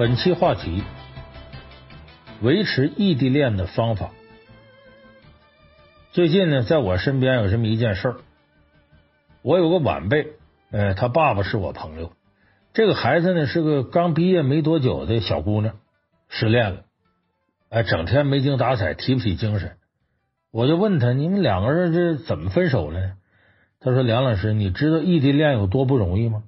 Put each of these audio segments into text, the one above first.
本期话题：维持异地恋的方法。最近呢，在我身边有这么一件事儿。我有个晚辈，呃，他爸爸是我朋友。这个孩子呢，是个刚毕业没多久的小姑娘，失恋了，哎，整天没精打采，提不起精神。我就问他：“你们两个人这怎么分手了呢？”他说：“梁老师，你知道异地恋有多不容易吗？”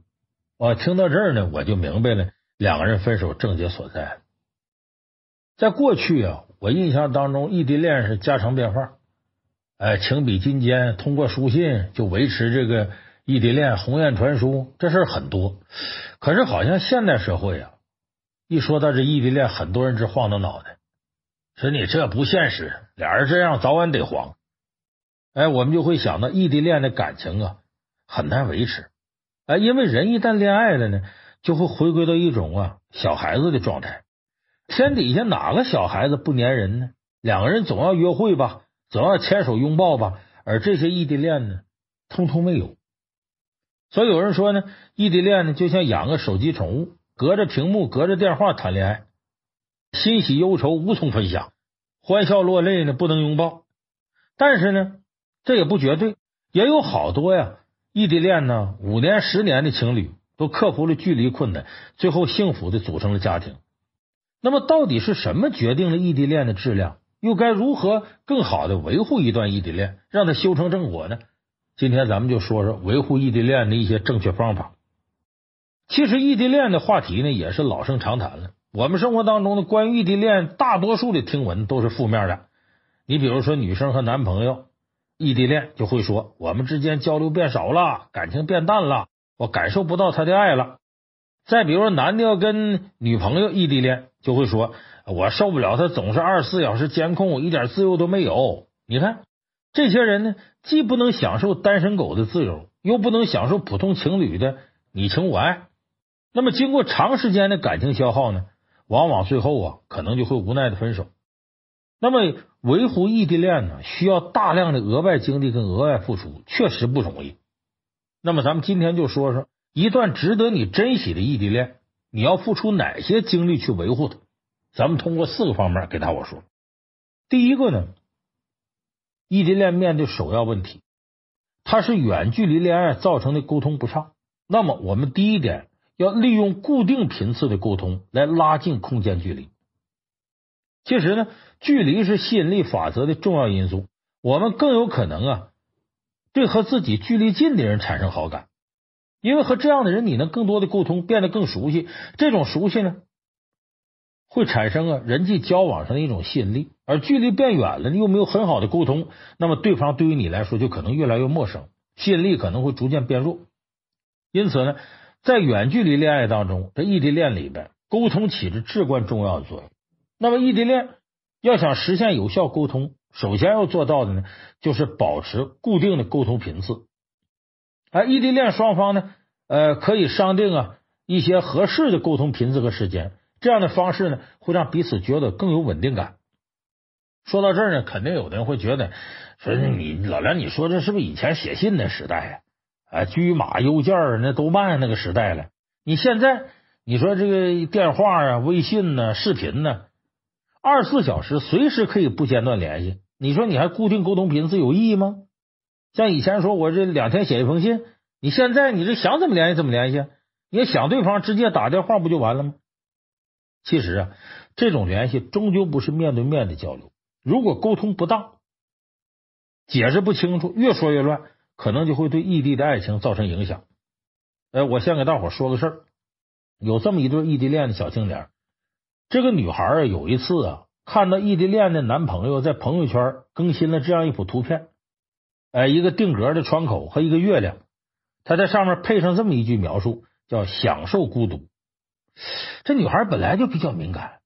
我听到这儿呢，我就明白了。两个人分手症结所在，在过去啊，我印象当中，异地恋是家常便饭，哎，情比金坚，通过书信就维持这个异地恋，鸿雁传书，这事儿很多。可是好像现代社会啊，一说到这异地恋，很多人直晃动脑袋，说你这不现实，俩人这样早晚得黄。哎，我们就会想到异地恋的感情啊，很难维持，哎，因为人一旦恋爱了呢。就会回归到一种啊小孩子的状态。天底下哪个小孩子不粘人呢？两个人总要约会吧，总要牵手拥抱吧。而这些异地恋呢，通通没有。所以有人说呢，异地恋呢就像养个手机宠物，隔着屏幕、隔着电话谈恋爱，欣喜忧愁无从分享，欢笑落泪呢不能拥抱。但是呢，这也不绝对，也有好多呀异地恋呢五年、十年的情侣。都克服了距离困难，最后幸福的组成了家庭。那么，到底是什么决定了异地恋的质量？又该如何更好的维护一段异地恋，让它修成正果呢？今天咱们就说说维护异地恋的一些正确方法。其实，异地恋的话题呢，也是老生常谈了。我们生活当中的关于异地恋，大多数的听闻都是负面的。你比如说，女生和男朋友异地恋，就会说我们之间交流变少了，感情变淡了。我感受不到他的爱了。再比如说，男的要跟女朋友异地恋，就会说：“我受不了他总是二十四小时监控，一点自由都没有。”你看，这些人呢，既不能享受单身狗的自由，又不能享受普通情侣的你情我爱。那么，经过长时间的感情消耗呢，往往最后啊，可能就会无奈的分手。那么，维护异地恋呢，需要大量的额外精力跟额外付出，确实不容易。那么，咱们今天就说说一段值得你珍惜的异地恋，你要付出哪些精力去维护它？咱们通过四个方面给大伙说。第一个呢，异地恋面对首要问题，它是远距离恋爱造成的沟通不畅。那么，我们第一点要利用固定频次的沟通来拉近空间距离。其实呢，距离是吸引力法则的重要因素，我们更有可能啊。对和自己距离近的人产生好感，因为和这样的人你能更多的沟通，变得更熟悉。这种熟悉呢，会产生啊人际交往上的一种吸引力。而距离变远了，你又没有很好的沟通，那么对方对于你来说就可能越来越陌生，吸引力可能会逐渐变弱。因此呢，在远距离恋爱当中，这异地恋里边，沟通起着至关重要的作用。那么异地恋要想实现有效沟通。首先要做到的呢，就是保持固定的沟通频次。而异地恋双方呢，呃，可以商定啊一些合适的沟通频次和时间，这样的方式呢，会让彼此觉得更有稳定感。说到这儿呢，肯定有的人会觉得说你老梁，你说这是不是以前写信的时代啊？啊，车马邮件那都慢那个时代了。你现在你说这个电话啊、微信呢、视频呢？二十四小时随时可以不间断联系，你说你还固定沟通频次有意义吗？像以前说我这两天写一封信，你现在你这想怎么联系怎么联系，你要想对方直接打电话不就完了吗？其实啊，这种联系终究不是面对面的交流，如果沟通不当，解释不清楚，越说越乱，可能就会对异地的爱情造成影响。哎，我先给大伙说个事儿，有这么一对异地恋的小青年。这个女孩啊，有一次啊，看到异地恋的男朋友在朋友圈更新了这样一幅图片，哎，一个定格的窗口和一个月亮，她在上面配上这么一句描述，叫“享受孤独”。这女孩本来就比较敏感，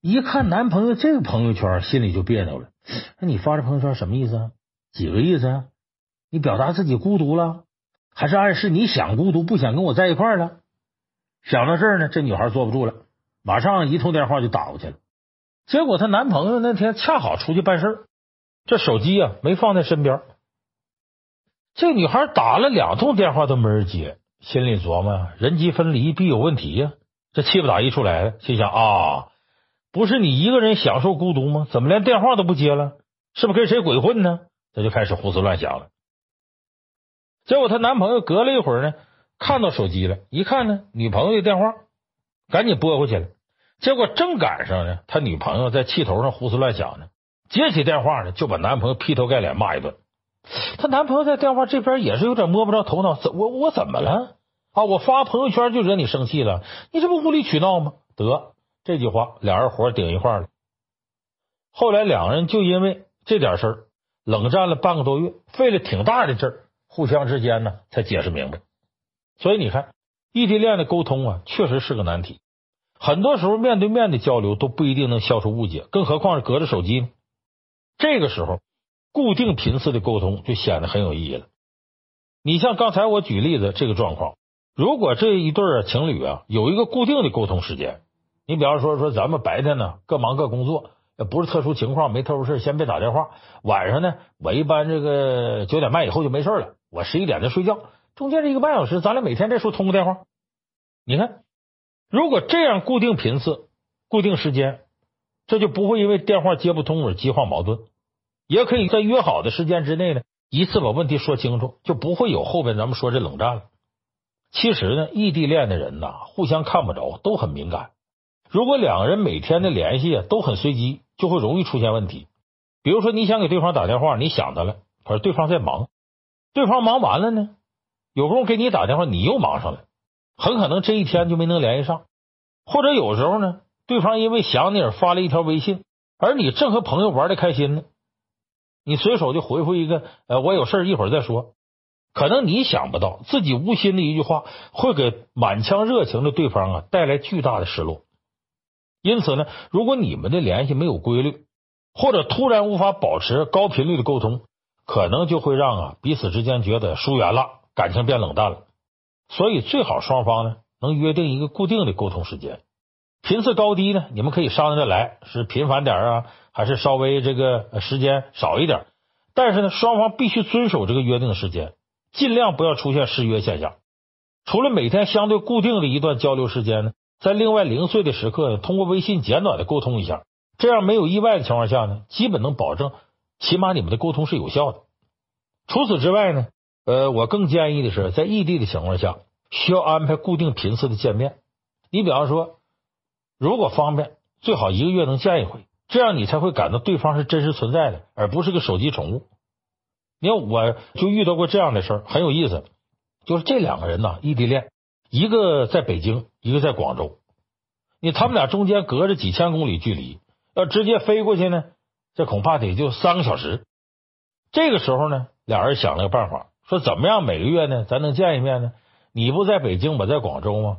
一看男朋友这个朋友圈，心里就别扭了。那你发这朋友圈什么意思啊？几个意思啊？你表达自己孤独了，还是暗示你想孤独，不想跟我在一块了？想到这儿呢，这女孩坐不住了。马上一通电话就打过去了，结果她男朋友那天恰好出去办事儿，这手机啊没放在身边。这女孩打了两通电话都没人接，心里琢磨：人机分离必有问题呀，这气不打一处来，心想啊，不是你一个人享受孤独吗？怎么连电话都不接了？是不是跟谁鬼混呢？他就开始胡思乱想了。结果她男朋友隔了一会儿呢，看到手机了，一看呢，女朋友的电话，赶紧拨过去了。结果正赶上呢，他女朋友在气头上胡思乱想呢，接起电话呢，就把男朋友劈头盖脸骂一顿。她男朋友在电话这边也是有点摸不着头脑，怎我我怎么了啊？我发朋友圈就惹你生气了？你这不无理取闹吗？得这句话，俩人火顶一块了。后来两个人就因为这点事儿冷战了半个多月，费了挺大的劲儿，互相之间呢才解释明白。所以你看，异地恋的沟通啊，确实是个难题。很多时候面对面的交流都不一定能消除误解，更何况是隔着手机呢？这个时候。固定频次的沟通就显得很有意义了。你像刚才我举例子这个状况，如果这一对情侣啊有一个固定的沟通时间，你比方说说咱们白天呢各忙各工作，不是特殊情况没特殊事先别打电话。晚上呢，我一般这个九点半以后就没事了，我十一点再睡觉，中间这一个半小时，咱俩每天这时候通个电话。你看，如果这样固定频次、固定时间，这就不会因为电话接不通而激化矛盾。也可以在约好的时间之内呢，一次把问题说清楚，就不会有后边咱们说这冷战了。其实呢，异地恋的人呐，互相看不着，都很敏感。如果两个人每天的联系啊都很随机，就会容易出现问题。比如说，你想给对方打电话，你想他了，可是对方在忙，对方忙完了呢，有空给你打电话，你又忙上了，很可能这一天就没能联系上。或者有时候呢，对方因为想你而发了一条微信，而你正和朋友玩的开心呢。你随手就回复一个，呃，我有事一会儿再说。可能你想不到，自己无心的一句话，会给满腔热情的对方啊带来巨大的失落。因此呢，如果你们的联系没有规律，或者突然无法保持高频率的沟通，可能就会让啊彼此之间觉得疏远了，感情变冷淡了。所以最好双方呢能约定一个固定的沟通时间，频次高低呢，你们可以商量着来，是频繁点啊。还是稍微这个时间少一点，但是呢，双方必须遵守这个约定的时间，尽量不要出现失约现象。除了每天相对固定的一段交流时间呢，在另外零碎的时刻呢，通过微信简短的沟通一下，这样没有意外的情况下呢，基本能保证起码你们的沟通是有效的。除此之外呢，呃，我更建议的是，在异地的情况下，需要安排固定频次的见面。你比方说，如果方便，最好一个月能见一回。这样你才会感到对方是真实存在的，而不是个手机宠物。你看，我就遇到过这样的事儿，很有意思。就是这两个人呐，异地恋，一个在北京，一个在广州。你他们俩中间隔着几千公里距离，要直接飞过去呢，这恐怕得就三个小时。这个时候呢，俩人想了个办法，说怎么样每个月呢，咱能见一面呢？你不在北京，我在广州吗？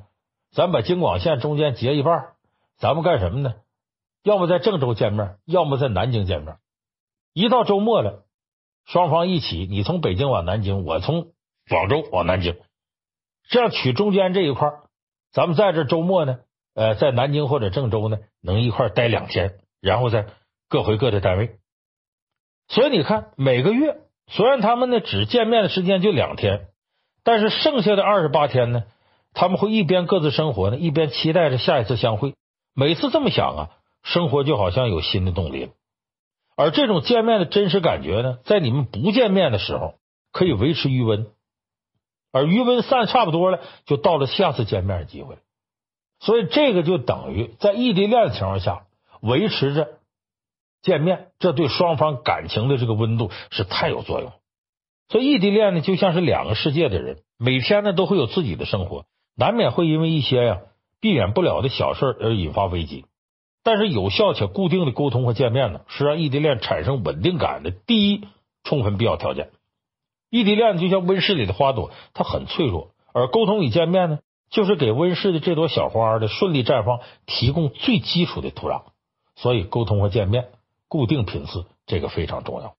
咱把京广线中间截一半，咱们干什么呢？要么在郑州见面，要么在南京见面。一到周末了，双方一起，你从北京往南京，我从广州往南京，这样取中间这一块，咱们在这周末呢，呃，在南京或者郑州呢，能一块待两天，然后再各回各的单位。所以你看，每个月虽然他们呢只见面的时间就两天，但是剩下的二十八天呢，他们会一边各自生活呢，一边期待着下一次相会。每次这么想啊。生活就好像有新的动力了，而这种见面的真实感觉呢，在你们不见面的时候可以维持余温，而余温散差不多了，就到了下次见面的机会。所以这个就等于在异地恋的情况下维持着见面，这对双方感情的这个温度是太有作用。所以异地恋呢，就像是两个世界的人，每天呢都会有自己的生活，难免会因为一些呀避免不了的小事而引发危机。但是有效且固定的沟通和见面呢，是让异地恋产生稳定感的第一充分必要条件。异地恋就像温室里的花朵，它很脆弱，而沟通与见面呢，就是给温室的这朵小花的顺利绽放提供最基础的土壤。所以，沟通和见面，固定频次，这个非常重要。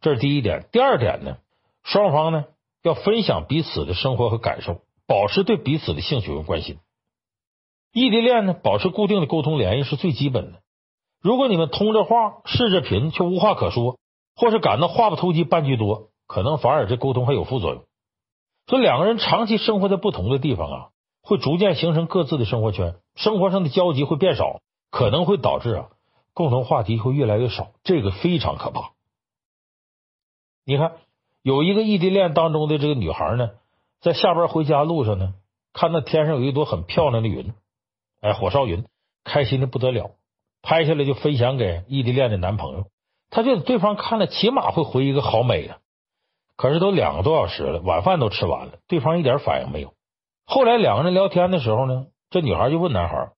这是第一点。第二点呢，双方呢要分享彼此的生活和感受，保持对彼此的兴趣和关心。异地恋呢，保持固定的沟通联系是最基本的。如果你们通着话、视着频却无话可说，或是感到话不投机半句多，可能反而这沟通还有副作用。所以两个人长期生活在不同的地方啊，会逐渐形成各自的生活圈，生活上的交集会变少，可能会导致啊共同话题会越来越少，这个非常可怕。你看，有一个异地恋当中的这个女孩呢，在下班回家路上呢，看到天上有一朵很漂亮的云，哎，火烧云，开心的不得了，拍下来就分享给异地恋的男朋友。她觉得对方看了起码会回一个好美啊。可是都两个多小时了，晚饭都吃完了，对方一点反应没有。后来两个人聊天的时候呢，这女孩就问男孩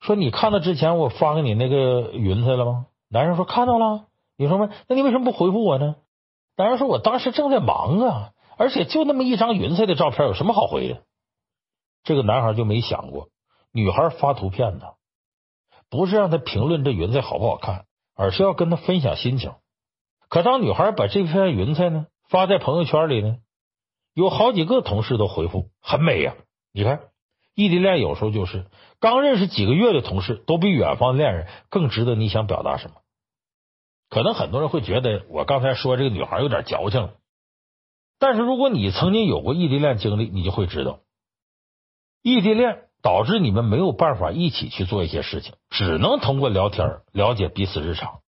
说：“你看到之前我发给你那个云彩了吗？”男生说：“看到了。”女生问：“那你为什么不回复我呢？”男人说：“我当时正在忙啊，而且就那么一张云彩的照片，有什么好回的？”这个男孩就没想过，女孩发图片呢，不是让他评论这云彩好不好看，而是要跟他分享心情。可当女孩把这片云彩呢，发在朋友圈里呢，有好几个同事都回复很美呀。你看，异地恋有时候就是刚认识几个月的同事，都比远方的恋人更值得你想表达什么。可能很多人会觉得我刚才说这个女孩有点矫情，但是如果你曾经有过异地恋经历，你就会知道，异地恋导致你们没有办法一起去做一些事情，只能通过聊天了解彼此日常，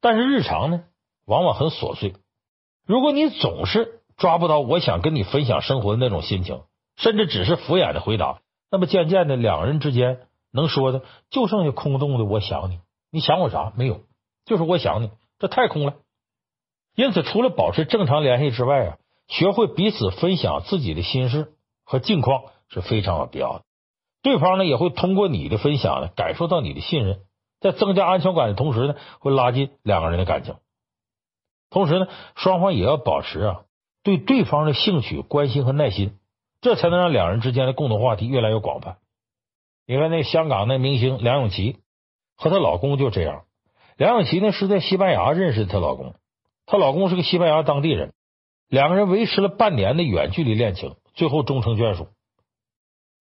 但是日常呢，往往很琐碎。如果你总是抓不到我想跟你分享生活的那种心情，甚至只是敷衍的回答，那么渐渐的，两人之间能说的就剩下空洞的“我想你”。你想我啥？没有，就是我想你，这太空了。因此，除了保持正常联系之外啊，学会彼此分享自己的心事和近况是非常有必要的。对方呢，也会通过你的分享呢，感受到你的信任，在增加安全感的同时呢，会拉近两个人的感情。同时呢，双方也要保持啊对对方的兴趣、关心和耐心，这才能让两人之间的共同话题越来越广泛。你看，那香港那明星梁咏琪和她老公就这样。梁咏琪呢是在西班牙认识的她老公，她老公是个西班牙当地人，两个人维持了半年的远距离恋情，最后终成眷属。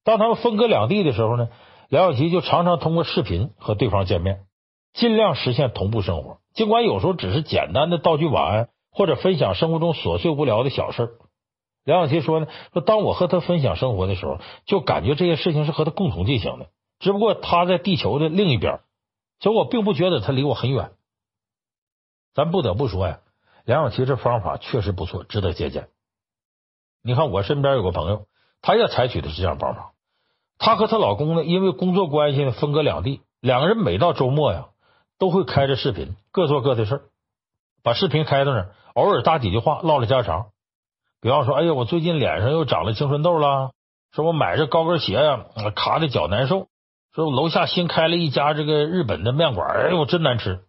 当他们分隔两地的时候呢，梁咏琪就常常通过视频和对方见面，尽量实现同步生活。尽管有时候只是简单的道句晚安，或者分享生活中琐碎无聊的小事，梁晓琪说呢，说当我和他分享生活的时候，就感觉这些事情是和他共同进行的，只不过他在地球的另一边，所以我并不觉得他离我很远。咱不得不说呀，梁晓琪这方法确实不错，值得借鉴。你看我身边有个朋友，她也采取的是这样方法。她和她老公呢，因为工作关系呢，分隔两地，两个人每到周末呀。都会开着视频，各做各的事儿，把视频开到那儿，偶尔搭几句话，唠唠家常。比方说，哎呀，我最近脸上又长了青春痘了，说我买这高跟鞋呀，卡的脚难受。说我楼下新开了一家这个日本的面馆，哎呦，真难吃。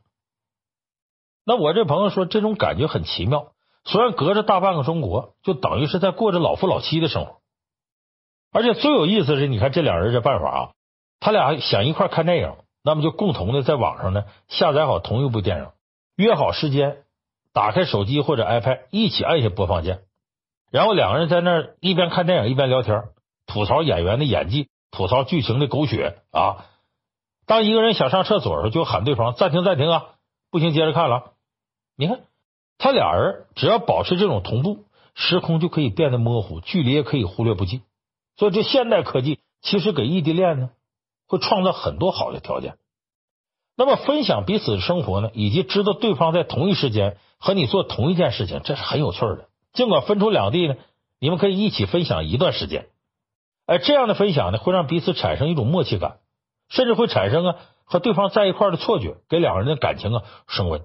那我这朋友说，这种感觉很奇妙，虽然隔着大半个中国，就等于是在过着老夫老妻的生活。而且最有意思的是，你看这两人这办法啊，他俩想一块看电影。那么就共同的在网上呢下载好同一部电影，约好时间，打开手机或者 iPad，一起按下播放键，然后两个人在那儿一边看电影一边聊天，吐槽演员的演技，吐槽剧情的狗血啊。当一个人想上厕所的时候，就喊对方暂停暂停啊，不行接着看了。你看他俩人只要保持这种同步，时空就可以变得模糊，距离也可以忽略不计。所以这现代科技其实给异地恋呢。会创造很多好的条件。那么，分享彼此的生活呢，以及知道对方在同一时间和你做同一件事情，这是很有趣的。尽管分出两地呢，你们可以一起分享一段时间。哎，这样的分享呢，会让彼此产生一种默契感，甚至会产生啊和对方在一块的错觉，给两个人的感情啊升温。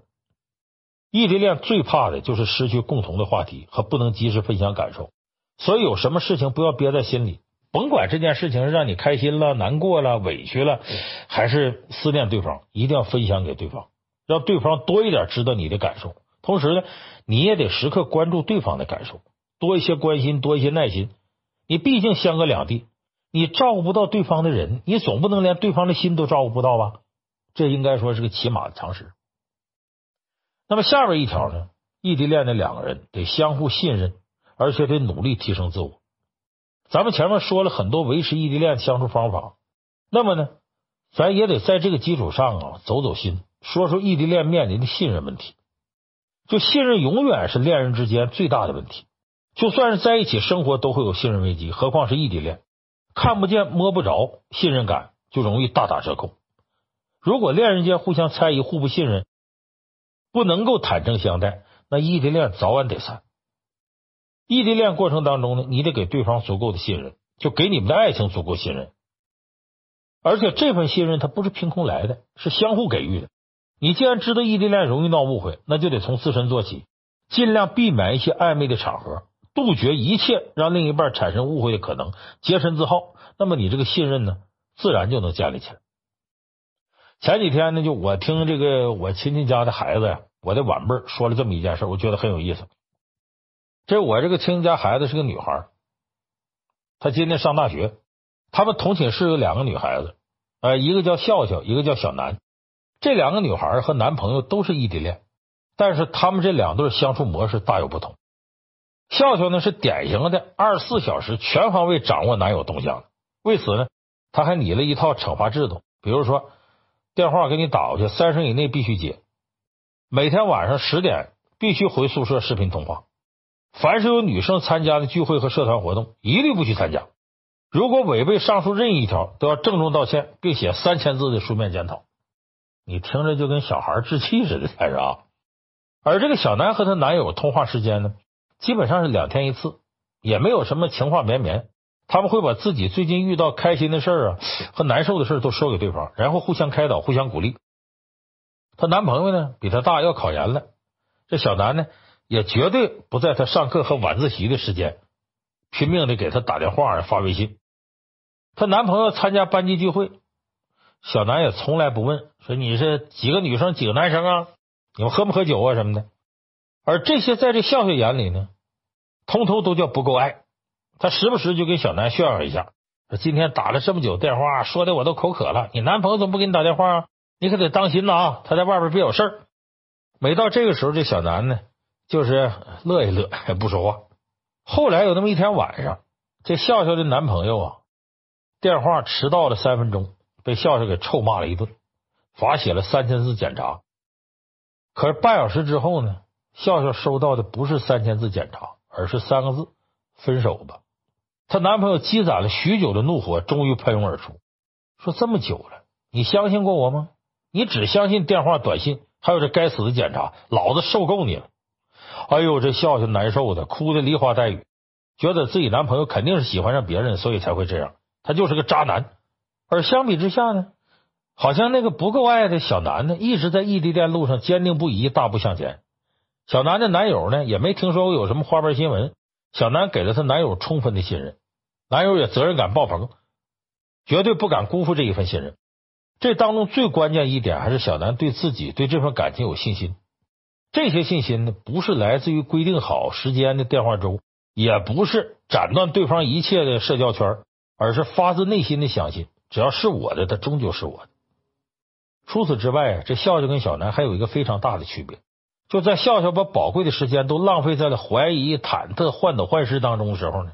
异地恋最怕的就是失去共同的话题和不能及时分享感受，所以有什么事情不要憋在心里。甭管这件事情让你开心了、难过了、委屈了，还是思念对方，一定要分享给对方，让对方多一点知道你的感受。同时呢，你也得时刻关注对方的感受，多一些关心，多一些耐心。你毕竟相隔两地，你照顾不到对方的人，你总不能连对方的心都照顾不到吧？这应该说是个起码的常识。那么下边一条呢，异地恋的两个人得相互信任，而且得努力提升自我。咱们前面说了很多维持异地恋相处方法，那么呢，咱也得在这个基础上啊走走心，说说异地恋面临的信任问题。就信任永远是恋人之间最大的问题，就算是在一起生活都会有信任危机，何况是异地恋。看不见摸不着，信任感就容易大打折扣。如果恋人间互相猜疑、互不信任，不能够坦诚相待，那异地恋早晚得散。异地恋过程当中呢，你得给对方足够的信任，就给你们的爱情足够信任。而且这份信任它不是凭空来的，是相互给予的。你既然知道异地恋容易闹误会，那就得从自身做起，尽量避免一些暧昧的场合，杜绝一切让另一半产生误会的可能，洁身自好。那么你这个信任呢，自然就能建立起来。前几天呢，就我听这个我亲戚家的孩子呀，我的晚辈说了这么一件事，我觉得很有意思。这我这个亲戚家孩子是个女孩，她今年上大学。他们同寝室有两个女孩子，呃，一个叫笑笑，一个叫小南。这两个女孩和男朋友都是异地恋，但是他们这两对相处模式大有不同。笑笑呢是典型的二十四小时全方位掌握男友动向，为此呢，他还拟了一套惩罚制度，比如说电话给你打过去，三声以内必须接，每天晚上十点必须回宿舍视频通话，凡是有女生参加的聚会和社团活动，一律不许参加。如果违背上述任意一条，都要郑重道歉，并写三千字的书面检讨。你听着就跟小孩置气似的，才是啊。而这个小南和她男友通话时间呢，基本上是两天一次，也没有什么情话绵绵。他们会把自己最近遇到开心的事儿啊和难受的事儿都说给对方，然后互相开导、互相鼓励。她男朋友呢，比她大，要考研了。这小南呢，也绝对不在她上课和晚自习的时间拼命的给她打电话、发微信。她男朋友参加班级聚会，小南也从来不问，说你是几个女生几个男生啊？你们喝不喝酒啊什么的？而这些在这笑笑眼里呢，通通都叫不够爱。她时不时就跟小南炫耀一下，说今天打了这么久电话，说的我都口渴了。你男朋友怎么不给你打电话啊？你可得当心呐啊，他在外边别有事儿。每到这个时候，这小南呢，就是乐一乐，也 不说话。后来有那么一天晚上，这笑笑的男朋友啊。电话迟到了三分钟，被笑笑给臭骂了一顿，罚写了三千字检查。可是半小时之后呢，笑笑收到的不是三千字检查，而是三个字：分手吧。她男朋友积攒了许久的怒火终于喷涌而出，说：“这么久了，你相信过我吗？你只相信电话、短信，还有这该死的检查，老子受够你了！”哎呦，这笑笑难受的，哭的梨花带雨，觉得自己男朋友肯定是喜欢上别人，所以才会这样。他就是个渣男，而相比之下呢，好像那个不够爱的小南呢，一直在异地恋路上坚定不移，大步向前。小南的男友呢，也没听说过有什么花边新闻。小南给了她男友充分的信任，男友也责任感爆棚，绝对不敢辜负这一份信任。这当中最关键一点，还是小南对自己对这份感情有信心。这些信心呢，不是来自于规定好时间的电话粥，也不是斩断对方一切的社交圈。而是发自内心的相信，只要是我的，他终究是我的。除此之外，这笑笑跟小南还有一个非常大的区别，就在笑笑把宝贵的时间都浪费在了怀疑、忐忑、患得患失当中的时候呢，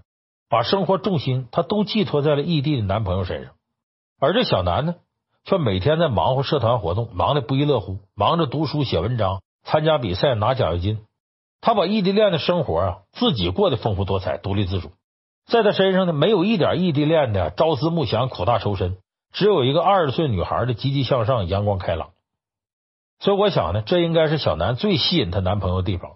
把生活重心他都寄托在了异地的男朋友身上。而这小南呢，却每天在忙活社团活动，忙得不亦乐乎，忙着读书、写文章、参加比赛、拿奖学金。他把异地恋的生活啊，自己过得丰富多彩、独立自主。在他身上呢，没有一点异地恋的朝思暮想、苦大仇深，只有一个二十岁女孩的积极向上、阳光开朗。所以我想呢，这应该是小南最吸引她男朋友的地方。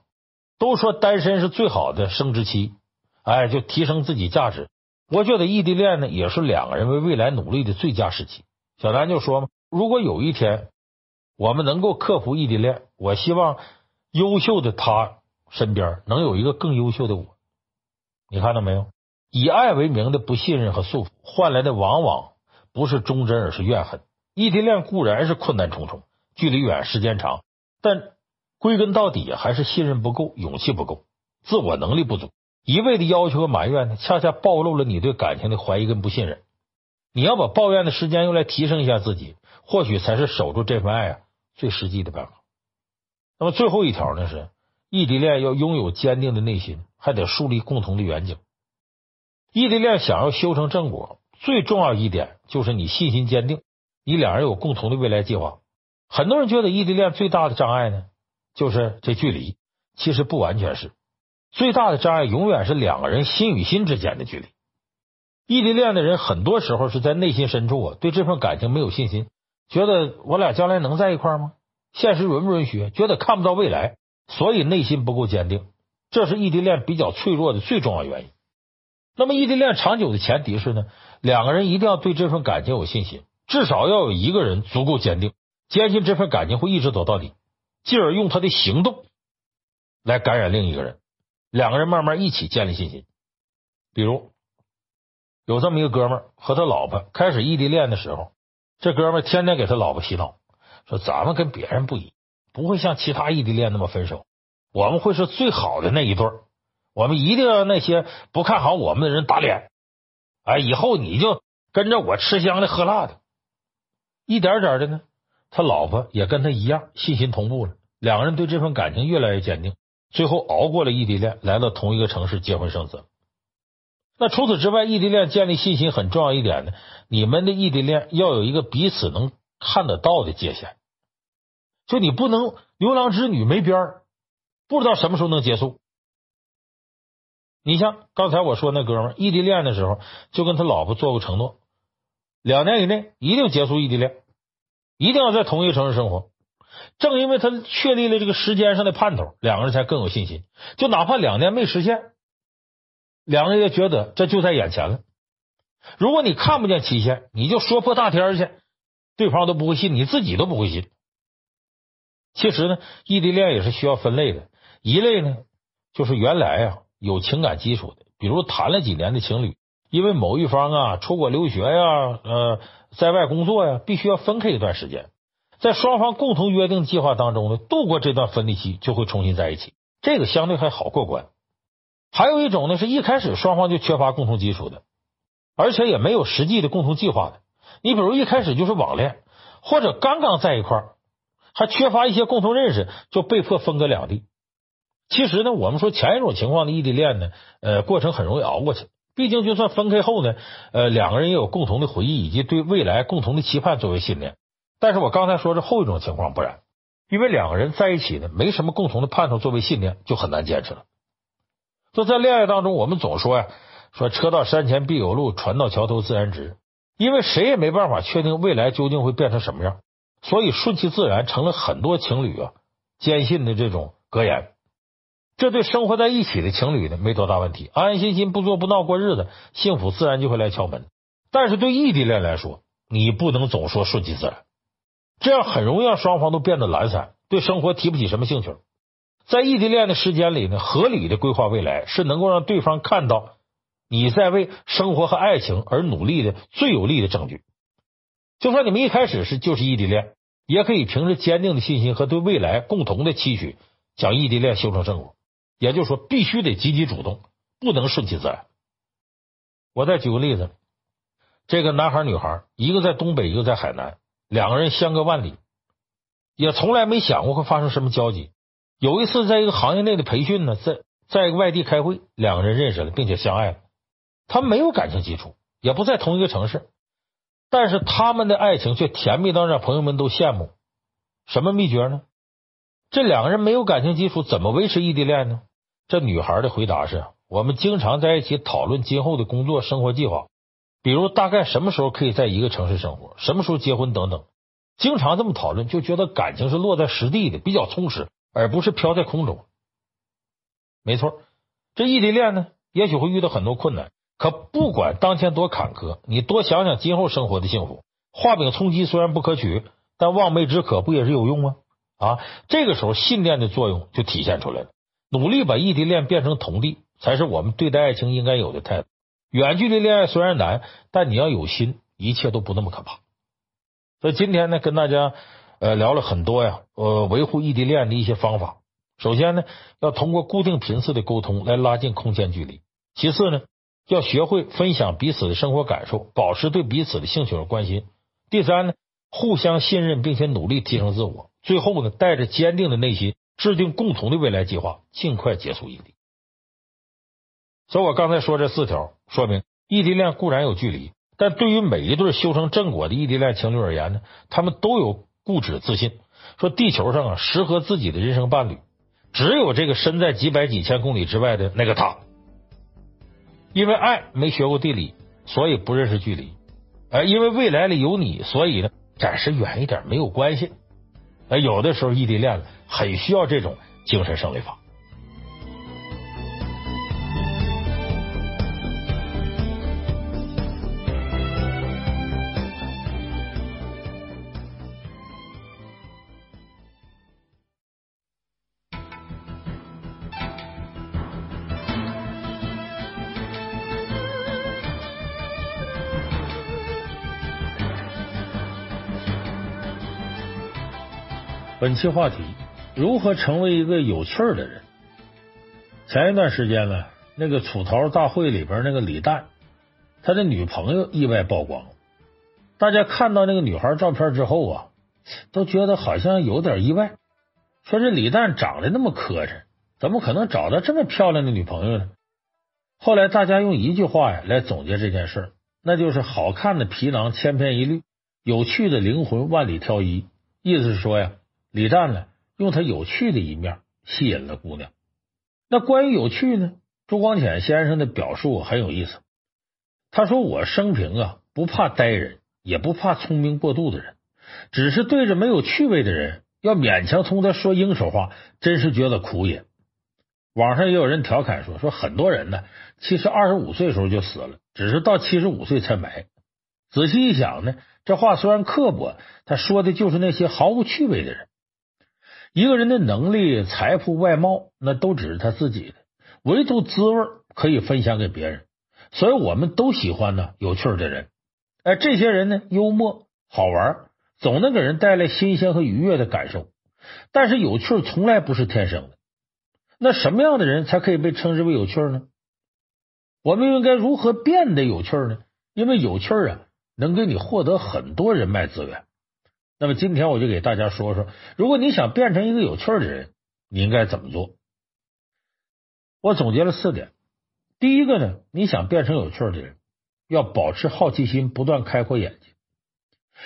都说单身是最好的生殖期，哎，就提升自己价值。我觉得异地恋呢，也是两个人为未来努力的最佳时期。小南就说嘛，如果有一天我们能够克服异地恋，我希望优秀的他身边能有一个更优秀的我。你看到没有？以爱为名的不信任和束缚，换来的往往不是忠贞，而是怨恨。异地恋固然是困难重重，距离远，时间长，但归根到底还是信任不够，勇气不够，自我能力不足。一味的要求和埋怨呢，恰恰暴露了你对感情的怀疑跟不信任。你要把抱怨的时间用来提升一下自己，或许才是守住这份爱啊最实际的办法。那么最后一条呢是，异地恋要拥有坚定的内心，还得树立共同的远景。异地恋想要修成正果，最重要一点就是你信心坚定，你两人有共同的未来计划。很多人觉得异地恋最大的障碍呢，就是这距离，其实不完全是，最大的障碍永远是两个人心与心之间的距离。异地恋的人很多时候是在内心深处啊，对这份感情没有信心，觉得我俩将来能在一块吗？现实允不允许？觉得看不到未来，所以内心不够坚定，这是异地恋比较脆弱的最重要原因。那么，异地恋长久的前提是呢，两个人一定要对这份感情有信心，至少要有一个人足够坚定，坚信这份感情会一直走到底，进而用他的行动来感染另一个人，两个人慢慢一起建立信心。比如，有这么一个哥们儿和他老婆开始异地恋的时候，这哥们儿天天给他老婆洗脑，说咱们跟别人不一样，不会像其他异地恋那么分手，我们会是最好的那一对儿。我们一定要那些不看好我们的人打脸，哎，以后你就跟着我吃香的喝辣的，一点点的呢，他老婆也跟他一样信心同步了，两个人对这份感情越来越坚定，最后熬过了异地恋，来到同一个城市结婚生子。那除此之外，异地恋建立信心很重要一点呢，你们的异地恋要有一个彼此能看得到的界限，就你不能牛郎织女没边儿，不知道什么时候能结束。你像刚才我说那哥们，异地恋的时候就跟他老婆做过承诺，两年以内一定结束异地恋，一定要在同一个城市生活。正因为他确立了这个时间上的盼头，两个人才更有信心。就哪怕两年没实现，两个人也觉得这就在眼前了。如果你看不见期限，你就说破大天去，对方都不会信，你自己都不会信。其实呢，异地恋也是需要分类的，一类呢就是原来呀。有情感基础的，比如谈了几年的情侣，因为某一方啊出国留学呀，呃，在外工作呀，必须要分开一段时间，在双方共同约定计划当中呢，度过这段分离期，就会重新在一起，这个相对还好过关。还有一种呢，是一开始双方就缺乏共同基础的，而且也没有实际的共同计划的。你比如一开始就是网恋，或者刚刚在一块儿，还缺乏一些共同认识，就被迫分隔两地。其实呢，我们说前一种情况的异地恋呢，呃，过程很容易熬过去。毕竟就算分开后呢，呃，两个人也有共同的回忆以及对未来共同的期盼作为信念。但是我刚才说这后一种情况不然，因为两个人在一起呢，没什么共同的盼头作为信念，就很难坚持了。就在恋爱当中，我们总说呀，说车到山前必有路，船到桥头自然直。因为谁也没办法确定未来究竟会变成什么样，所以顺其自然成了很多情侣啊坚信的这种格言。这对生活在一起的情侣呢，没多大问题，安安心心不作不闹过日子，幸福自然就会来敲门。但是对异地恋来说，你不能总说顺其自然，这样很容易让双方都变得懒散，对生活提不起什么兴趣。在异地恋的时间里呢，合理的规划未来是能够让对方看到你在为生活和爱情而努力的最有力的证据。就算你们一开始是就是异地恋，也可以凭着坚定的信心和对未来共同的期许，将异地恋修成正果。也就是说，必须得积极主动，不能顺其自然。我再举个例子，这个男孩女孩，一个在东北，一个在海南，两个人相隔万里，也从来没想过会发生什么交集。有一次，在一个行业内的培训呢，在在一个外地开会，两个人认识了，并且相爱了。他们没有感情基础，也不在同一个城市，但是他们的爱情却甜蜜到让朋友们都羡慕。什么秘诀呢？这两个人没有感情基础，怎么维持异地恋呢？这女孩的回答是：我们经常在一起讨论今后的工作生活计划，比如大概什么时候可以在一个城市生活，什么时候结婚等等。经常这么讨论，就觉得感情是落在实地的，比较充实，而不是飘在空中。没错，这异地恋呢，也许会遇到很多困难，可不管当前多坎坷，你多想想今后生活的幸福。画饼充饥虽然不可取，但望梅止渴不也是有用吗？啊，这个时候信念的作用就体现出来了。努力把异地恋变成同地，才是我们对待爱情应该有的态度。远距离恋爱虽然难，但你要有心，一切都不那么可怕。所以今天呢，跟大家呃聊了很多呀，呃，维护异地恋的一些方法。首先呢，要通过固定频次的沟通来拉近空间距离；其次呢，要学会分享彼此的生活感受，保持对彼此的兴趣和关心；第三呢，互相信任，并且努力提升自我；最后呢，带着坚定的内心。制定共同的未来计划，尽快结束异地。所以，我刚才说这四条，说明异地恋固然有距离，但对于每一对修成正果的异地恋情侣而言呢，他们都有固执自信，说地球上啊，适合自己的人生伴侣，只有这个身在几百几千公里之外的那个他。因为爱没学过地理，所以不认识距离。呃，因为未来里有你，所以呢，暂时远一点没有关系。呃，有的时候异地恋很需要这种精神胜利法。本期话题：如何成为一个有趣的人？前一段时间呢，那个吐槽大会里边那个李诞，他的女朋友意外曝光。大家看到那个女孩照片之后啊，都觉得好像有点意外，说这李诞长得那么磕碜，怎么可能找到这么漂亮的女朋友呢？后来大家用一句话呀来总结这件事儿，那就是“好看的皮囊千篇一律，有趣的灵魂万里挑一”。意思是说呀。李诞呢，用他有趣的一面吸引了姑娘。那关于有趣呢，朱光潜先生的表述很有意思。他说：“我生平啊，不怕呆人，也不怕聪明过度的人，只是对着没有趣味的人，要勉强同他说应手话，真是觉得苦也。”网上也有人调侃说：“说很多人呢，其实二十五岁时候就死了，只是到七十五岁才埋。”仔细一想呢，这话虽然刻薄，他说的就是那些毫无趣味的人。一个人的能力、财富、外貌，那都只是他自己的，唯独滋味可以分享给别人。所以我们都喜欢呢有趣的人。哎，这些人呢，幽默、好玩，总能给人带来新鲜和愉悦的感受。但是有趣从来不是天生的。那什么样的人才可以被称之为有趣呢？我们应该如何变得有趣呢？因为有趣啊，能给你获得很多人脉资源。那么今天我就给大家说说，如果你想变成一个有趣的人，你应该怎么做？我总结了四点。第一个呢，你想变成有趣的人，要保持好奇心，不断开阔眼睛。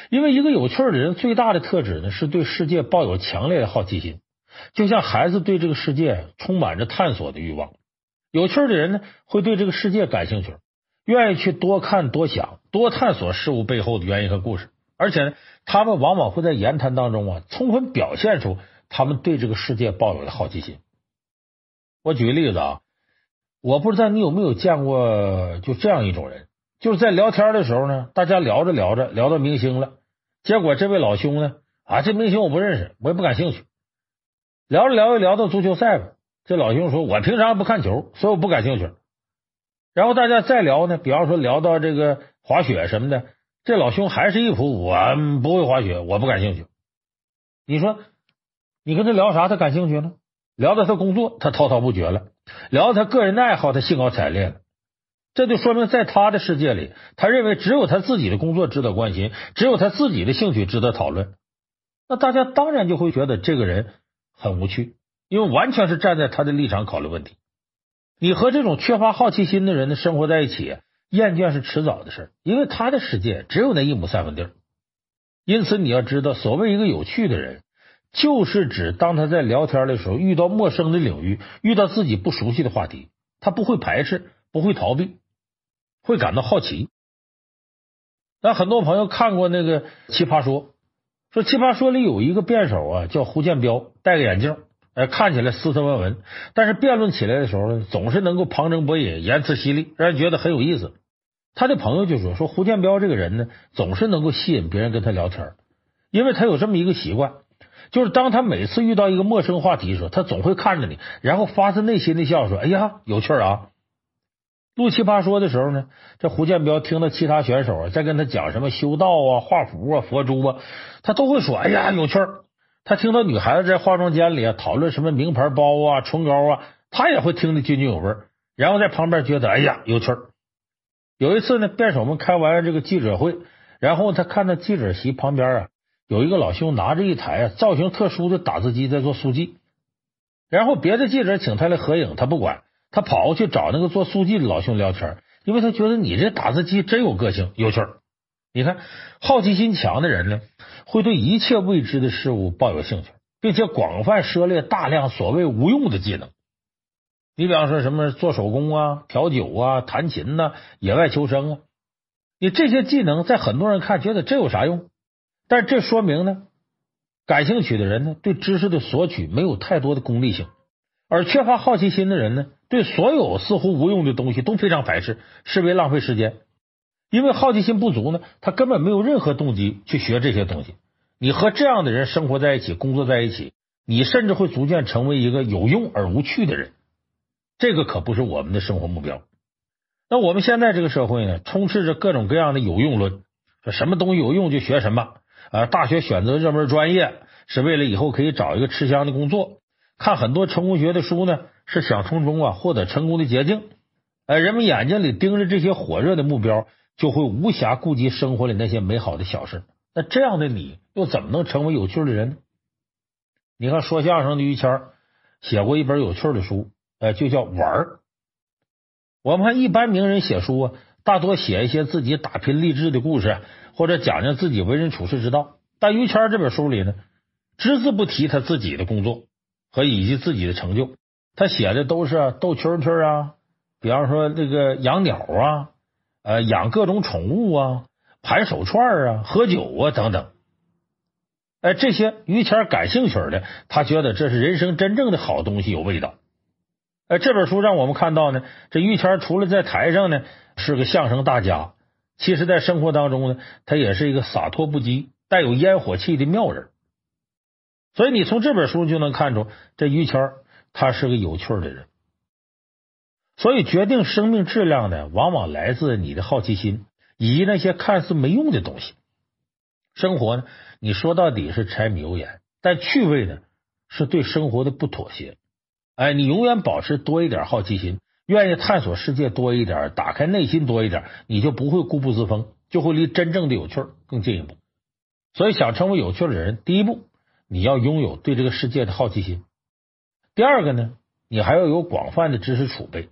因为一个有趣的人最大的特质呢，是对世界抱有强烈的好奇心，就像孩子对这个世界充满着探索的欲望。有趣的人呢，会对这个世界感兴趣，愿意去多看、多想、多探索事物背后的原因和故事。而且呢，他们往往会在言谈当中啊，充分表现出他们对这个世界抱有的好奇心。我举个例子啊，我不知道你有没有见过就这样一种人，就是在聊天的时候呢，大家聊着聊着聊到明星了，结果这位老兄呢，啊，这明星我不认识，我也不感兴趣。聊着聊着聊到足球赛了，这老兄说，我平常不看球，所以我不感兴趣。然后大家再聊呢，比方说聊到这个滑雪什么的。这老兄还是一副我不会滑雪，我不感兴趣。你说你跟他聊啥？他感兴趣了？聊到他工作，他滔滔不绝了；聊到他个人的爱好，他兴高采烈了。这就说明，在他的世界里，他认为只有他自己的工作值得关心，只有他自己的兴趣值得讨论。那大家当然就会觉得这个人很无趣，因为完全是站在他的立场考虑问题。你和这种缺乏好奇心的人呢，生活在一起。厌倦是迟早的事，因为他的世界只有那一亩三分地儿。因此，你要知道，所谓一个有趣的人，就是指当他在聊天的时候，遇到陌生的领域，遇到自己不熟悉的话题，他不会排斥，不会逃避，会感到好奇。那很多朋友看过那个《奇葩说》，说《奇葩说》里有一个辩手啊，叫胡建彪，戴个眼镜，哎，看起来斯斯文文，但是辩论起来的时候呢，总是能够旁征博引，言辞犀利，让人觉得很有意思。他的朋友就说：“说胡建彪这个人呢，总是能够吸引别人跟他聊天，因为他有这么一个习惯，就是当他每次遇到一个陌生话题的时候，他总会看着你，然后发自内心的笑说：‘哎呀，有趣啊！’录奇葩说的时候呢，这胡建彪听到其他选手啊在跟他讲什么修道啊、画符啊、佛珠啊，他都会说：‘哎呀，有趣。’他听到女孩子在化妆间里啊讨论什么名牌包啊、唇膏啊，他也会听得津津有味，然后在旁边觉得：‘哎呀，有趣。’有一次呢，辩手们开完这个记者会，然后他看到记者席旁边啊，有一个老兄拿着一台啊造型特殊的打字机在做速记，然后别的记者请他来合影，他不管，他跑过去找那个做速记的老兄聊天，因为他觉得你这打字机真有个性，有趣儿。你看，好奇心强的人呢，会对一切未知的事物抱有兴趣，并且广泛涉猎大量所谓无用的技能。你比方说什么做手工啊、调酒啊、弹琴呐、啊、野外求生啊，你这些技能在很多人看觉得这有啥用？但这说明呢，感兴趣的人呢，对知识的索取没有太多的功利性，而缺乏好奇心的人呢，对所有似乎无用的东西都非常排斥，视为浪费时间。因为好奇心不足呢，他根本没有任何动机去学这些东西。你和这样的人生活在一起，工作在一起，你甚至会逐渐成为一个有用而无趣的人。这个可不是我们的生活目标。那我们现在这个社会呢，充斥着各种各样的有用论，说什么东西有用就学什么啊。大学选择热门专业是为了以后可以找一个吃香的工作。看很多成功学的书呢，是想从中啊获得成功的捷径。呃，人们眼睛里盯着这些火热的目标，就会无暇顾及生活里那些美好的小事。那这样的你又怎么能成为有趣的人呢？你看说相声的于谦写过一本有趣的书，呃，就叫玩儿。我们看一般名人写书啊，大多写一些自己打拼励志的故事，或者讲讲自己为人处世之道。但于谦这本书里呢，只字不提他自己的工作和以及自己的成就，他写的都是逗蛐蛐啊，比方说这个养鸟啊。呃，养各种宠物啊，盘手串啊，喝酒啊等等，哎，这些于谦感兴趣的，他觉得这是人生真正的好东西，有味道。哎，这本书让我们看到呢，这于谦除了在台上呢是个相声大家，其实在生活当中呢，他也是一个洒脱不羁、带有烟火气的妙人。所以你从这本书就能看出，这于谦他是个有趣的人。所以，决定生命质量的，往往来自你的好奇心，以及那些看似没用的东西。生活呢，你说到底是柴米油盐，但趣味呢，是对生活的不妥协。哎，你永远保持多一点好奇心，愿意探索世界多一点，打开内心多一点，你就不会固步自封，就会离真正的有趣更进一步。所以，想成为有趣的人，第一步，你要拥有对这个世界的好奇心；第二个呢，你还要有广泛的知识储备。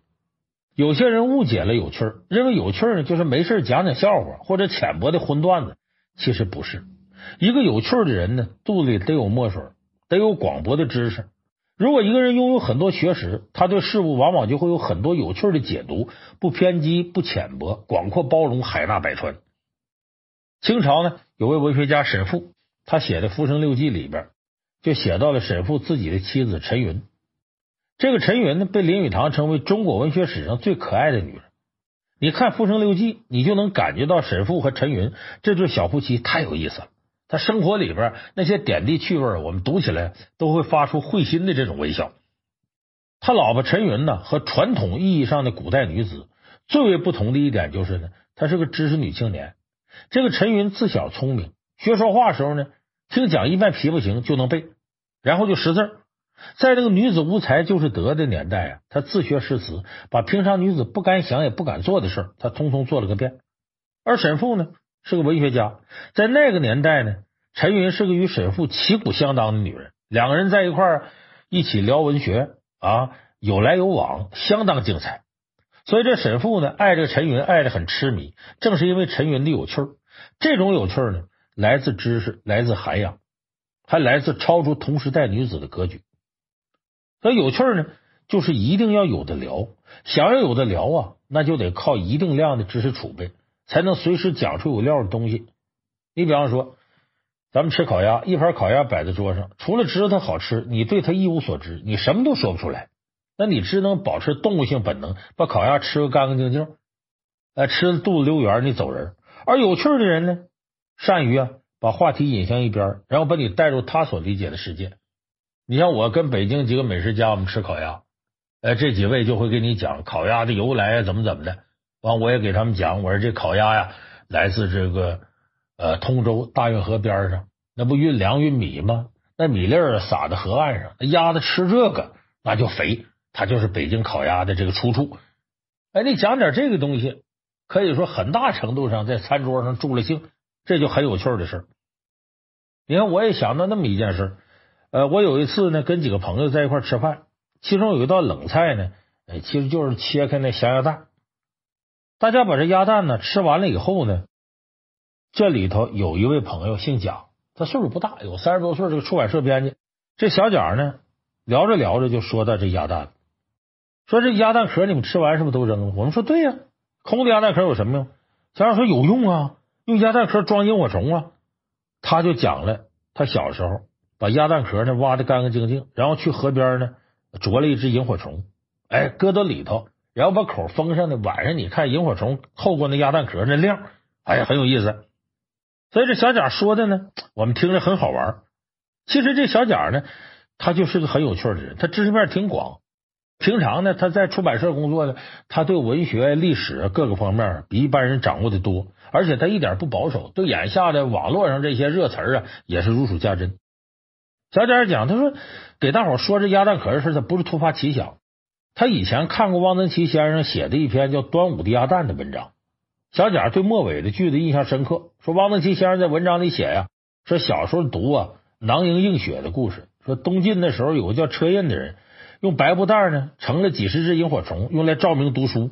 有些人误解了有趣儿，认为有趣儿呢就是没事讲讲笑话或者浅薄的荤段子。其实不是，一个有趣儿的人呢，肚子里得有墨水，得有广博的知识。如果一个人拥有很多学识，他对事物往往就会有很多有趣的解读，不偏激、不浅薄，广阔包容，海纳百川。清朝呢，有位文学家沈复，他写的《浮生六记》里边就写到了沈复自己的妻子陈云。这个陈云呢，被林语堂称为中国文学史上最可爱的女人。你看《浮生六记》，你就能感觉到沈复和陈云这对小夫妻太有意思了。他生活里边那些点滴趣味，我们读起来都会发出会心的这种微笑。他老婆陈云呢，和传统意义上的古代女子最为不同的一点就是呢，她是个知识女青年。这个陈云自小聪明，学说话时候呢，听讲一半皮不行就能背，然后就识字。在这个女子无才就是德的年代啊，他自学诗词，把平常女子不敢想也不敢做的事儿，他通通做了个遍。而沈复呢，是个文学家，在那个年代呢，陈云是个与沈复旗鼓相当的女人，两个人在一块儿一起聊文学啊，有来有往，相当精彩。所以这沈复呢，爱这个陈云爱得很痴迷，正是因为陈云的有趣儿。这种有趣儿呢，来自知识，来自涵养，还来自超出同时代女子的格局。所以有趣呢，就是一定要有的聊。想要有的聊啊，那就得靠一定量的知识储备，才能随时讲出有料的东西。你比方说，咱们吃烤鸭，一盘烤鸭摆在桌上，除了知道它好吃，你对它一无所知，你什么都说不出来。那你只能保持动物性本能，把烤鸭吃个干干净净，哎，吃的肚子溜圆，你走人。而有趣的人呢，善于啊把话题引向一边，然后把你带入他所理解的世界。你像我跟北京几个美食家，我们吃烤鸭，哎，这几位就会给你讲烤鸭的由来啊，怎么怎么的。完，我也给他们讲，我说这烤鸭呀，来自这个呃通州大运河边上，那不运粮运米吗？那米粒儿撒在河岸上，那鸭子吃这个那就肥，它就是北京烤鸭的这个出处。哎，你讲点这个东西，可以说很大程度上在餐桌上助了兴，这就很有趣的事。你看，我也想到那么一件事。呃，我有一次呢，跟几个朋友在一块吃饭，其中有一道冷菜呢，哎，其实就是切开那咸鸭蛋。大家把这鸭蛋呢吃完了以后呢，这里头有一位朋友姓贾，他岁数不大，有三十多岁，这个出版社编辑。这小贾呢，聊着聊着就说到这鸭蛋了，说这鸭蛋壳你们吃完是不是都扔了？我们说对呀，空的鸭蛋壳有什么用？小冉说有用啊，用鸭蛋壳装萤火虫啊。他就讲了，他小时候把鸭蛋壳呢挖的干干净净，然后去河边呢捉了一只萤火虫，哎，搁到里头，然后把口封上呢。晚上你看萤火虫透过那鸭蛋壳那亮，哎呀，很有意思。所以这小贾说的呢，我们听着很好玩。其实这小贾呢，他就是个很有趣的人，他知识面挺广。平常呢，他在出版社工作呢，他对文学、历史各个方面比一般人掌握的多，而且他一点不保守，对眼下的网络上这些热词啊，也是如数家珍。小贾讲，他说给大伙说这鸭蛋壳的事，他不是突发奇想，他以前看过汪曾祺先生写的一篇叫《端午的鸭蛋》的文章。小贾对末尾的句子印象深刻，说汪曾祺先生在文章里写呀，说小时候读啊囊萤映雪的故事，说东晋的时候有个叫车胤的人，用白布袋呢盛了几十只萤火虫，用来照明读书。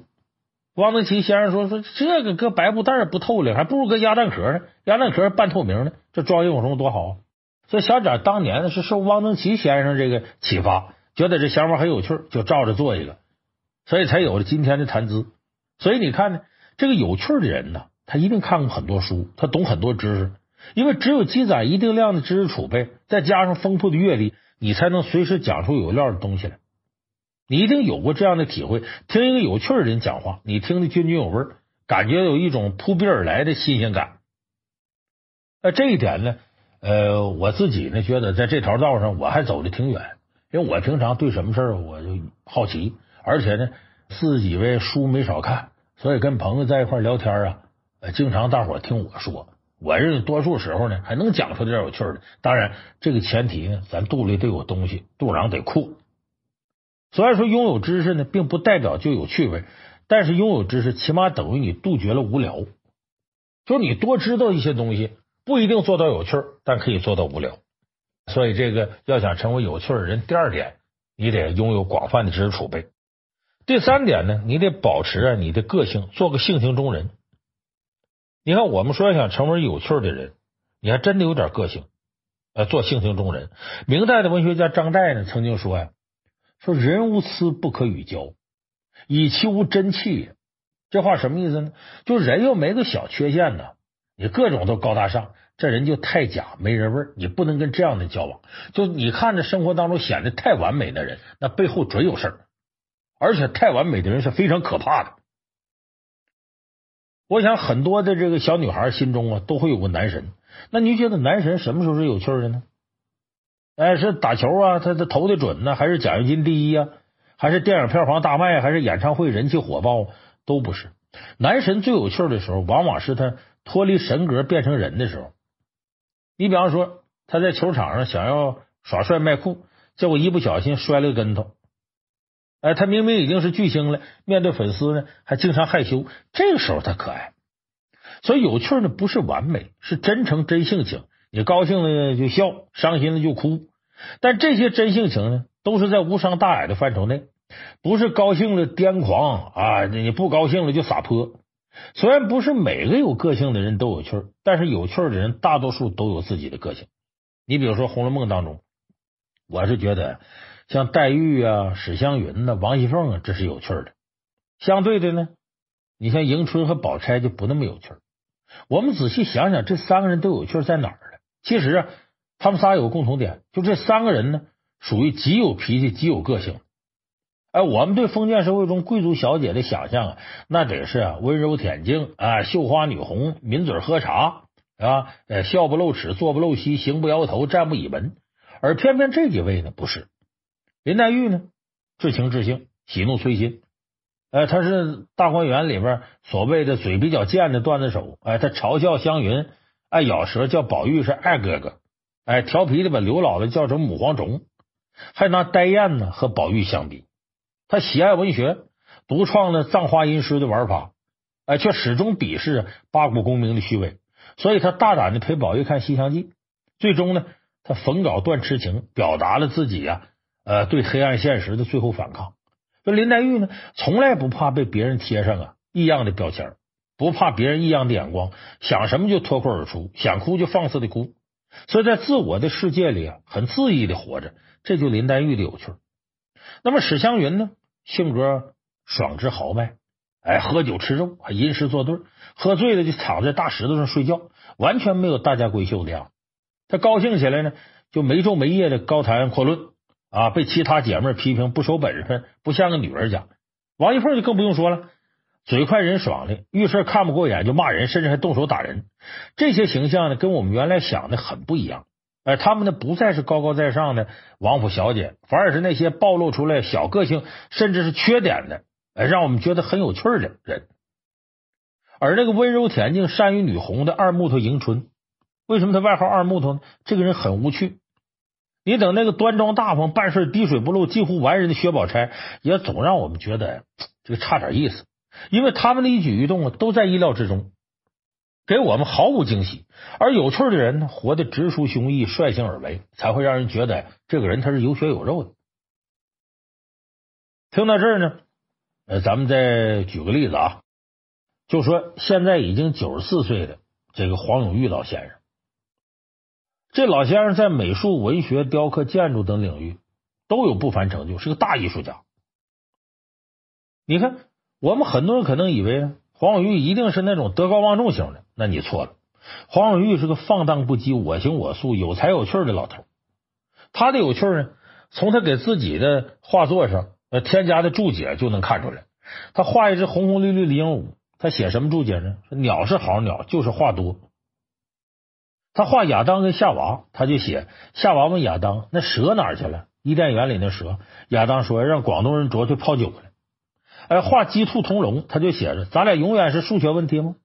汪曾祺先生说说这个搁白布袋不透亮，还不如搁鸭蛋壳呢，鸭蛋壳半透明呢，这装萤火虫多好。啊所以小贾当年呢是受汪曾祺先生这个启发，觉得这想法很有趣，就照着做一个，所以才有了今天的谈资。所以你看呢。这个有趣的人呢，他一定看过很多书，他懂很多知识，因为只有积攒一定量的知识储备，再加上丰富的阅历，你才能随时讲出有料的东西来。你一定有过这样的体会：听一个有趣的人讲话，你听得津津有味，感觉有一种扑鼻而来的新鲜感。那这一点呢，呃，我自己呢觉得在这条道上我还走的挺远，因为我平常对什么事儿我就好奇，而且呢，自己为书没少看。所以跟朋友在一块聊天啊，经常大伙听我说，我认为多数时候呢还能讲出点有趣的。当然，这个前提呢，咱肚里得有东西，肚囊得空。虽然说，拥有知识呢，并不代表就有趣味，但是拥有知识起码等于你杜绝了无聊。就你多知道一些东西，不一定做到有趣，但可以做到无聊。所以，这个要想成为有趣的人，第二点，你得拥有广泛的知识储备。第三点呢，你得保持啊你的个性，做个性情中人。你看，我们说要想成为有趣的人，你还真的有点个性，呃，做性情中人。明代的文学家张岱呢曾经说呀：“说人无疵不可与交，以其无真气。”这话什么意思呢？就人又没个小缺陷呢，你各种都高大上，这人就太假，没人味儿，你不能跟这样的交往。就你看着生活当中显得太完美的人，那背后准有事儿。而且太完美的人是非常可怕的。我想很多的这个小女孩心中啊，都会有个男神。那你觉得男神什么时候是有趣的呢？哎，是打球啊，他他投的准呢，还是奖学金第一啊，还是电影票房大卖，还是演唱会人气火爆？都不是。男神最有趣的时候，往往是他脱离神格变成人的时候。你比方说，他在球场上想要耍帅卖酷，结果一不小心摔了个跟头。哎，他明明已经是巨星了，面对粉丝呢，还经常害羞。这个时候他可爱，所以有趣呢，不是完美，是真诚真性情。你高兴了就笑，伤心了就哭。但这些真性情呢，都是在无伤大雅的范畴内，不是高兴了癫狂啊，你不高兴了就撒泼。虽然不是每个有个性的人都有趣儿，但是有趣儿的人大多数都有自己的个性。你比如说《红楼梦》当中，我是觉得。像黛玉啊、史湘云呐、王熙凤啊，这是有趣的。相对的呢，你像迎春和宝钗就不那么有趣儿。我们仔细想想，这三个人都有趣在哪儿呢？其实啊，他们仨有个共同点，就这三个人呢，属于极有脾气、极有个性。哎，我们对封建社会中贵族小姐的想象啊，那得是啊，温柔恬静啊，绣花女红，抿嘴喝茶啊，笑不露齿，坐不露膝，行不摇头，站不倚门。而偏偏这几位呢，不是。林黛玉呢，至情至性，喜怒随心。哎，她是大观园里边所谓的嘴比较贱的段子手。哎，她嘲笑湘云爱咬舌，叫宝玉是二哥哥。哎，调皮的把刘姥姥叫成母蝗虫，还拿呆雁呢和宝玉相比。他喜爱文学，独创了葬花吟诗的玩法，哎，却始终鄙视八股功名的虚伪。所以，他大胆的陪宝玉看《西厢记》，最终呢，他焚稿断痴情，表达了自己呀。呃，对黑暗现实的最后反抗。这林黛玉呢，从来不怕被别人贴上啊异样的标签，不怕别人异样的眼光，想什么就脱口而出，想哭就放肆的哭。所以在自我的世界里啊，很恣意的活着，这就林黛玉的有趣。那么史湘云呢，性格爽直豪迈，哎，喝酒吃肉，还吟诗作对，喝醉了就躺在大石头上睡觉，完全没有大家闺秀的样子。他高兴起来呢，就没昼没夜的高谈阔论啊，被其他姐妹批评不守本分，不像个女人家。王一凤就更不用说了，嘴快人爽的，遇事看不过眼就骂人，甚至还动手打人。这些形象呢，跟我们原来想的很不一样。哎，他们呢不再是高高在上的王府小姐，反而是那些暴露出来小个性，甚至是缺点的。哎，让我们觉得很有趣的人，而那个温柔恬静、善于女红的二木头迎春，为什么他外号二木头呢？这个人很无趣。你等那个端庄大方、办事滴水不漏、近乎完人的薛宝钗，也总让我们觉得这个差点意思。因为他们的一举一动啊，都在意料之中，给我们毫无惊喜。而有趣的人呢，活得直抒胸臆、率性而为，才会让人觉得这个人他是有血有肉的。听到这儿呢。呃，咱们再举个例子啊，就说现在已经九十四岁的这个黄永玉老先生，这老先生在美术、文学、雕刻、建筑等领域都有不凡成就，是个大艺术家。你看，我们很多人可能以为黄永玉一定是那种德高望重型的，那你错了。黄永玉是个放荡不羁、我行我素、有才有趣的老头。他的有趣呢，从他给自己的画作上。呃，添加的注解就能看出来。他画一只红红绿绿的鹦鹉，他写什么注解呢？鸟是好鸟，就是话多。他画亚当跟夏娃，他就写夏娃问亚当：“那蛇哪去了？”伊甸园里那蛇，亚当说：“让广东人捉去泡酒了。”哎，画鸡兔同笼，他就写着：“咱俩永远是数学问题吗？”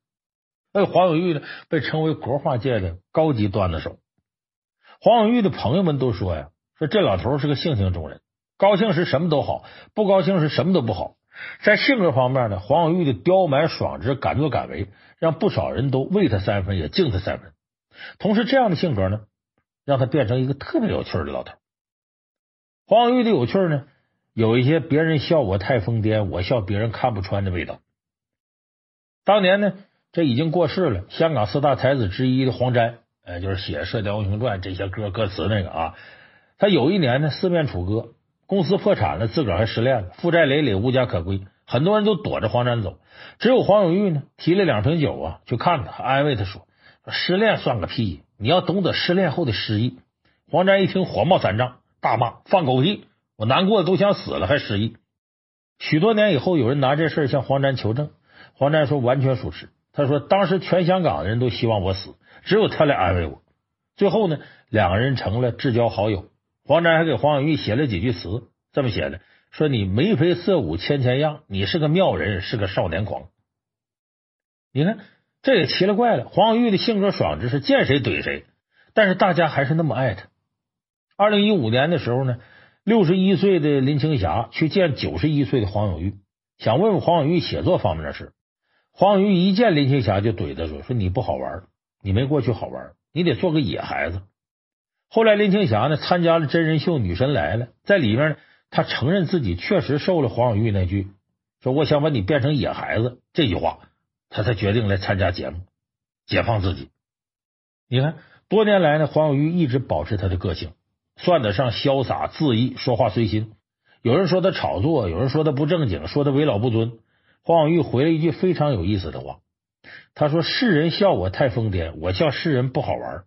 哎，黄永玉呢，被称为国画界的高级段子手。黄永玉的朋友们都说呀：“说这老头是个性情中人。”高兴时什么都好，不高兴时什么都不好。在性格方面呢，黄永玉的刁蛮爽直、敢作敢为，让不少人都畏他三分，也敬他三分。同时，这样的性格呢，让他变成一个特别有趣的老头。黄永玉的有趣呢，有一些别人笑我太疯癫，我笑别人看不穿的味道。当年呢，这已经过世了，香港四大才子之一的黄沾，呃，就是写《射雕英雄传》这些歌歌词那个啊，他有一年呢，四面楚歌。公司破产了，自个儿还失恋了，负债累累，无家可归。很多人都躲着黄沾走，只有黄永玉呢，提了两瓶酒啊，去看他，安慰他说：“失恋算个屁，你要懂得失恋后的失意。”黄沾一听，火冒三丈，大骂：“放狗屁！我难过的都想死了，还失忆。”许多年以后，有人拿这事向黄沾求证，黄沾说完全属实。他说：“当时全香港的人都希望我死，只有他来安慰我。”最后呢，两个人成了至交好友。黄沾还给黄永玉写了几句词，这么写的：说你眉飞色舞千千样，你是个妙人，是个少年狂。你看，这也奇了怪了。黄永玉的性格爽直，是见谁怼谁，但是大家还是那么爱他。二零一五年的时候呢，六十一岁的林青霞去见九十一岁的黄永玉，想问问黄永玉写作方面的事。黄永玉一见林青霞就怼他说：说你不好玩，你没过去好玩，你得做个野孩子。后来林青霞呢参加了真人秀《女神来了》，在里面呢，她承认自己确实受了黄永玉那句说“我想把你变成野孩子”这句话，她才决定来参加节目，解放自己。你看，多年来呢，黄永玉一直保持他的个性，算得上潇洒恣意，说话随心。有人说他炒作，有人说他不正经，说他为老不尊。黄永玉回了一句非常有意思的话，他说：“世人笑我太疯癫，我笑世人不好玩。”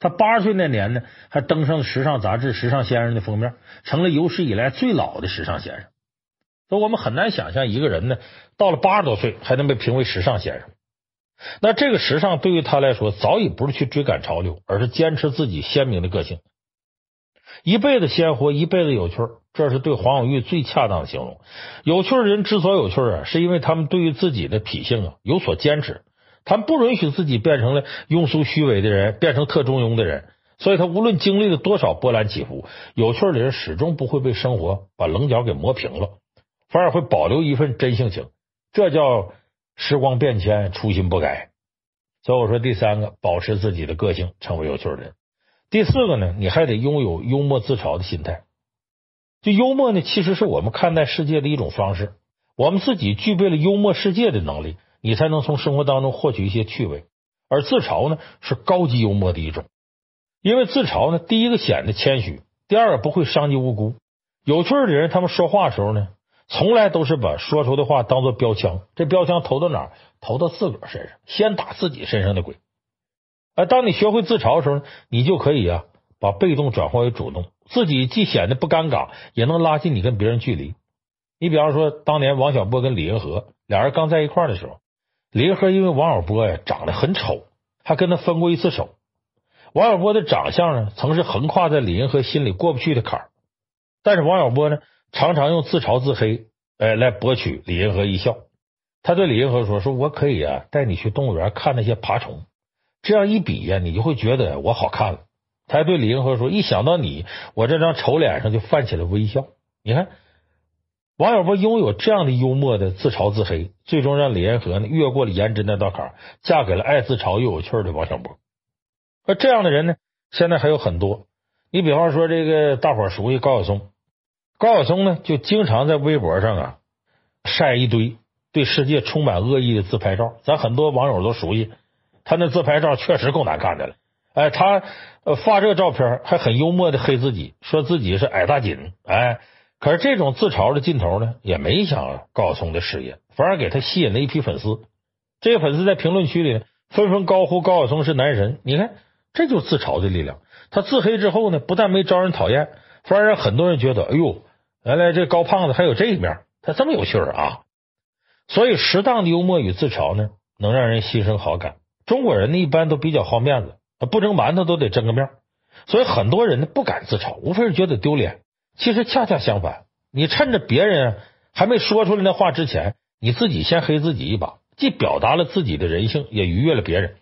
他八十岁那年呢，还登上了时尚杂志《时尚先生》的封面，成了有史以来最老的时尚先生。所以我们很难想象一个人呢，到了八十多岁还能被评为时尚先生。那这个时尚对于他来说，早已不是去追赶潮流，而是坚持自己鲜明的个性。一辈子鲜活，一辈子有趣，这是对黄永玉最恰当的形容。有趣的人之所以有趣啊，是因为他们对于自己的脾性啊有所坚持。他们不允许自己变成了庸俗虚伪的人，变成特中庸的人，所以他无论经历了多少波澜起伏，有趣的人始终不会被生活把棱角给磨平了，反而会保留一份真性情。这叫时光变迁，初心不改。所以我说，第三个，保持自己的个性，成为有趣的人。第四个呢，你还得拥有幽默自嘲的心态。就幽默呢，其实是我们看待世界的一种方式。我们自己具备了幽默世界的能力。你才能从生活当中获取一些趣味，而自嘲呢是高级幽默的一种，因为自嘲呢，第一个显得谦虚，第二个不会伤及无辜。有趣的人，他们说话的时候呢，从来都是把说出的话当做标枪，这标枪投到哪？投到自个儿身上，先打自己身上的鬼。而当你学会自嘲的时候，你就可以啊，把被动转化为主动，自己既显得不尴尬，也能拉近你跟别人距离。你比方说，当年王小波跟李银河俩人刚在一块儿的时候，李银河因为王小波呀长得很丑，还跟他分过一次手。王小波的长相呢，曾是横跨在李银河心里过不去的坎儿。但是王小波呢，常常用自嘲自黑，哎，来博取李银河一笑。他对李银河说：“说我可以啊，带你去动物园看那些爬虫，这样一比呀，你就会觉得我好看了。”他还对李银河说：“一想到你，我这张丑脸上就泛起了微笑。”你看，王小波拥有这样的幽默的自嘲自黑，最终让李银河呢越过了颜值那道坎，嫁给了爱自嘲又有趣的王小波。而这样的人呢，现在还有很多。你比方说，这个大伙熟悉高晓松，高晓松呢就经常在微博上啊晒一堆对世界充满恶意的自拍照，咱很多网友都熟悉。他那自拍照确实够难看的了。哎，他发这个照片还很幽默的黑自己，说自己是矮大紧。哎，可是这种自嘲的劲头呢，也没影响高晓松的事业，反而给他吸引了一批粉丝。这些粉丝在评论区里纷纷高呼高晓松是男神。你看。这就是自嘲的力量。他自黑之后呢，不但没招人讨厌，反而让很多人觉得，哎呦，原来这高胖子还有这一面，他这么有趣儿啊！所以，适当的幽默与自嘲呢，能让人心生好感。中国人呢，一般都比较好面子，不蒸馒头都得争个面，所以很多人呢不敢自嘲，无非是觉得丢脸。其实恰恰相反，你趁着别人还没说出来那话之前，你自己先黑自己一把，既表达了自己的人性，也愉悦了别人。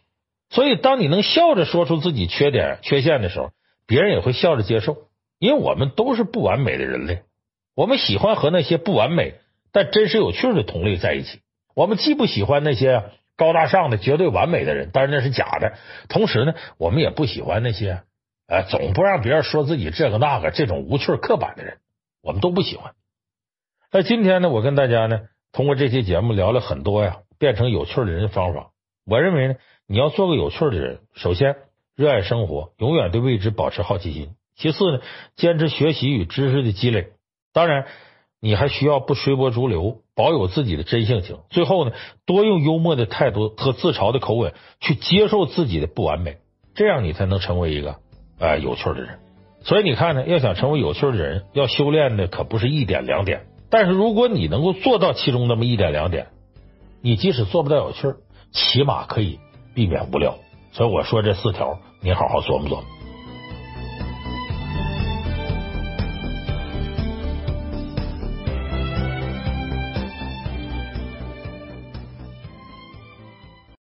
所以，当你能笑着说出自己缺点、缺陷的时候，别人也会笑着接受。因为我们都是不完美的人类，我们喜欢和那些不完美但真实有趣的同类在一起。我们既不喜欢那些高大上的、绝对完美的人，但是那是假的。同时呢，我们也不喜欢那些呃总不让别人说自己这个那个这种无趣刻板的人，我们都不喜欢。那今天呢，我跟大家呢，通过这期节目聊了很多呀，变成有趣的人的方法。我认为呢。你要做个有趣的人，首先热爱生活，永远对未知保持好奇心。其次呢，坚持学习与知识的积累。当然，你还需要不随波逐流，保有自己的真性情。最后呢，多用幽默的态度和自嘲的口吻去接受自己的不完美，这样你才能成为一个呃有趣的人。所以你看呢，要想成为有趣的人，要修炼的可不是一点两点。但是如果你能够做到其中那么一点两点，你即使做不到有趣，起码可以。避免无聊，所以我说这四条，你好好琢磨琢磨。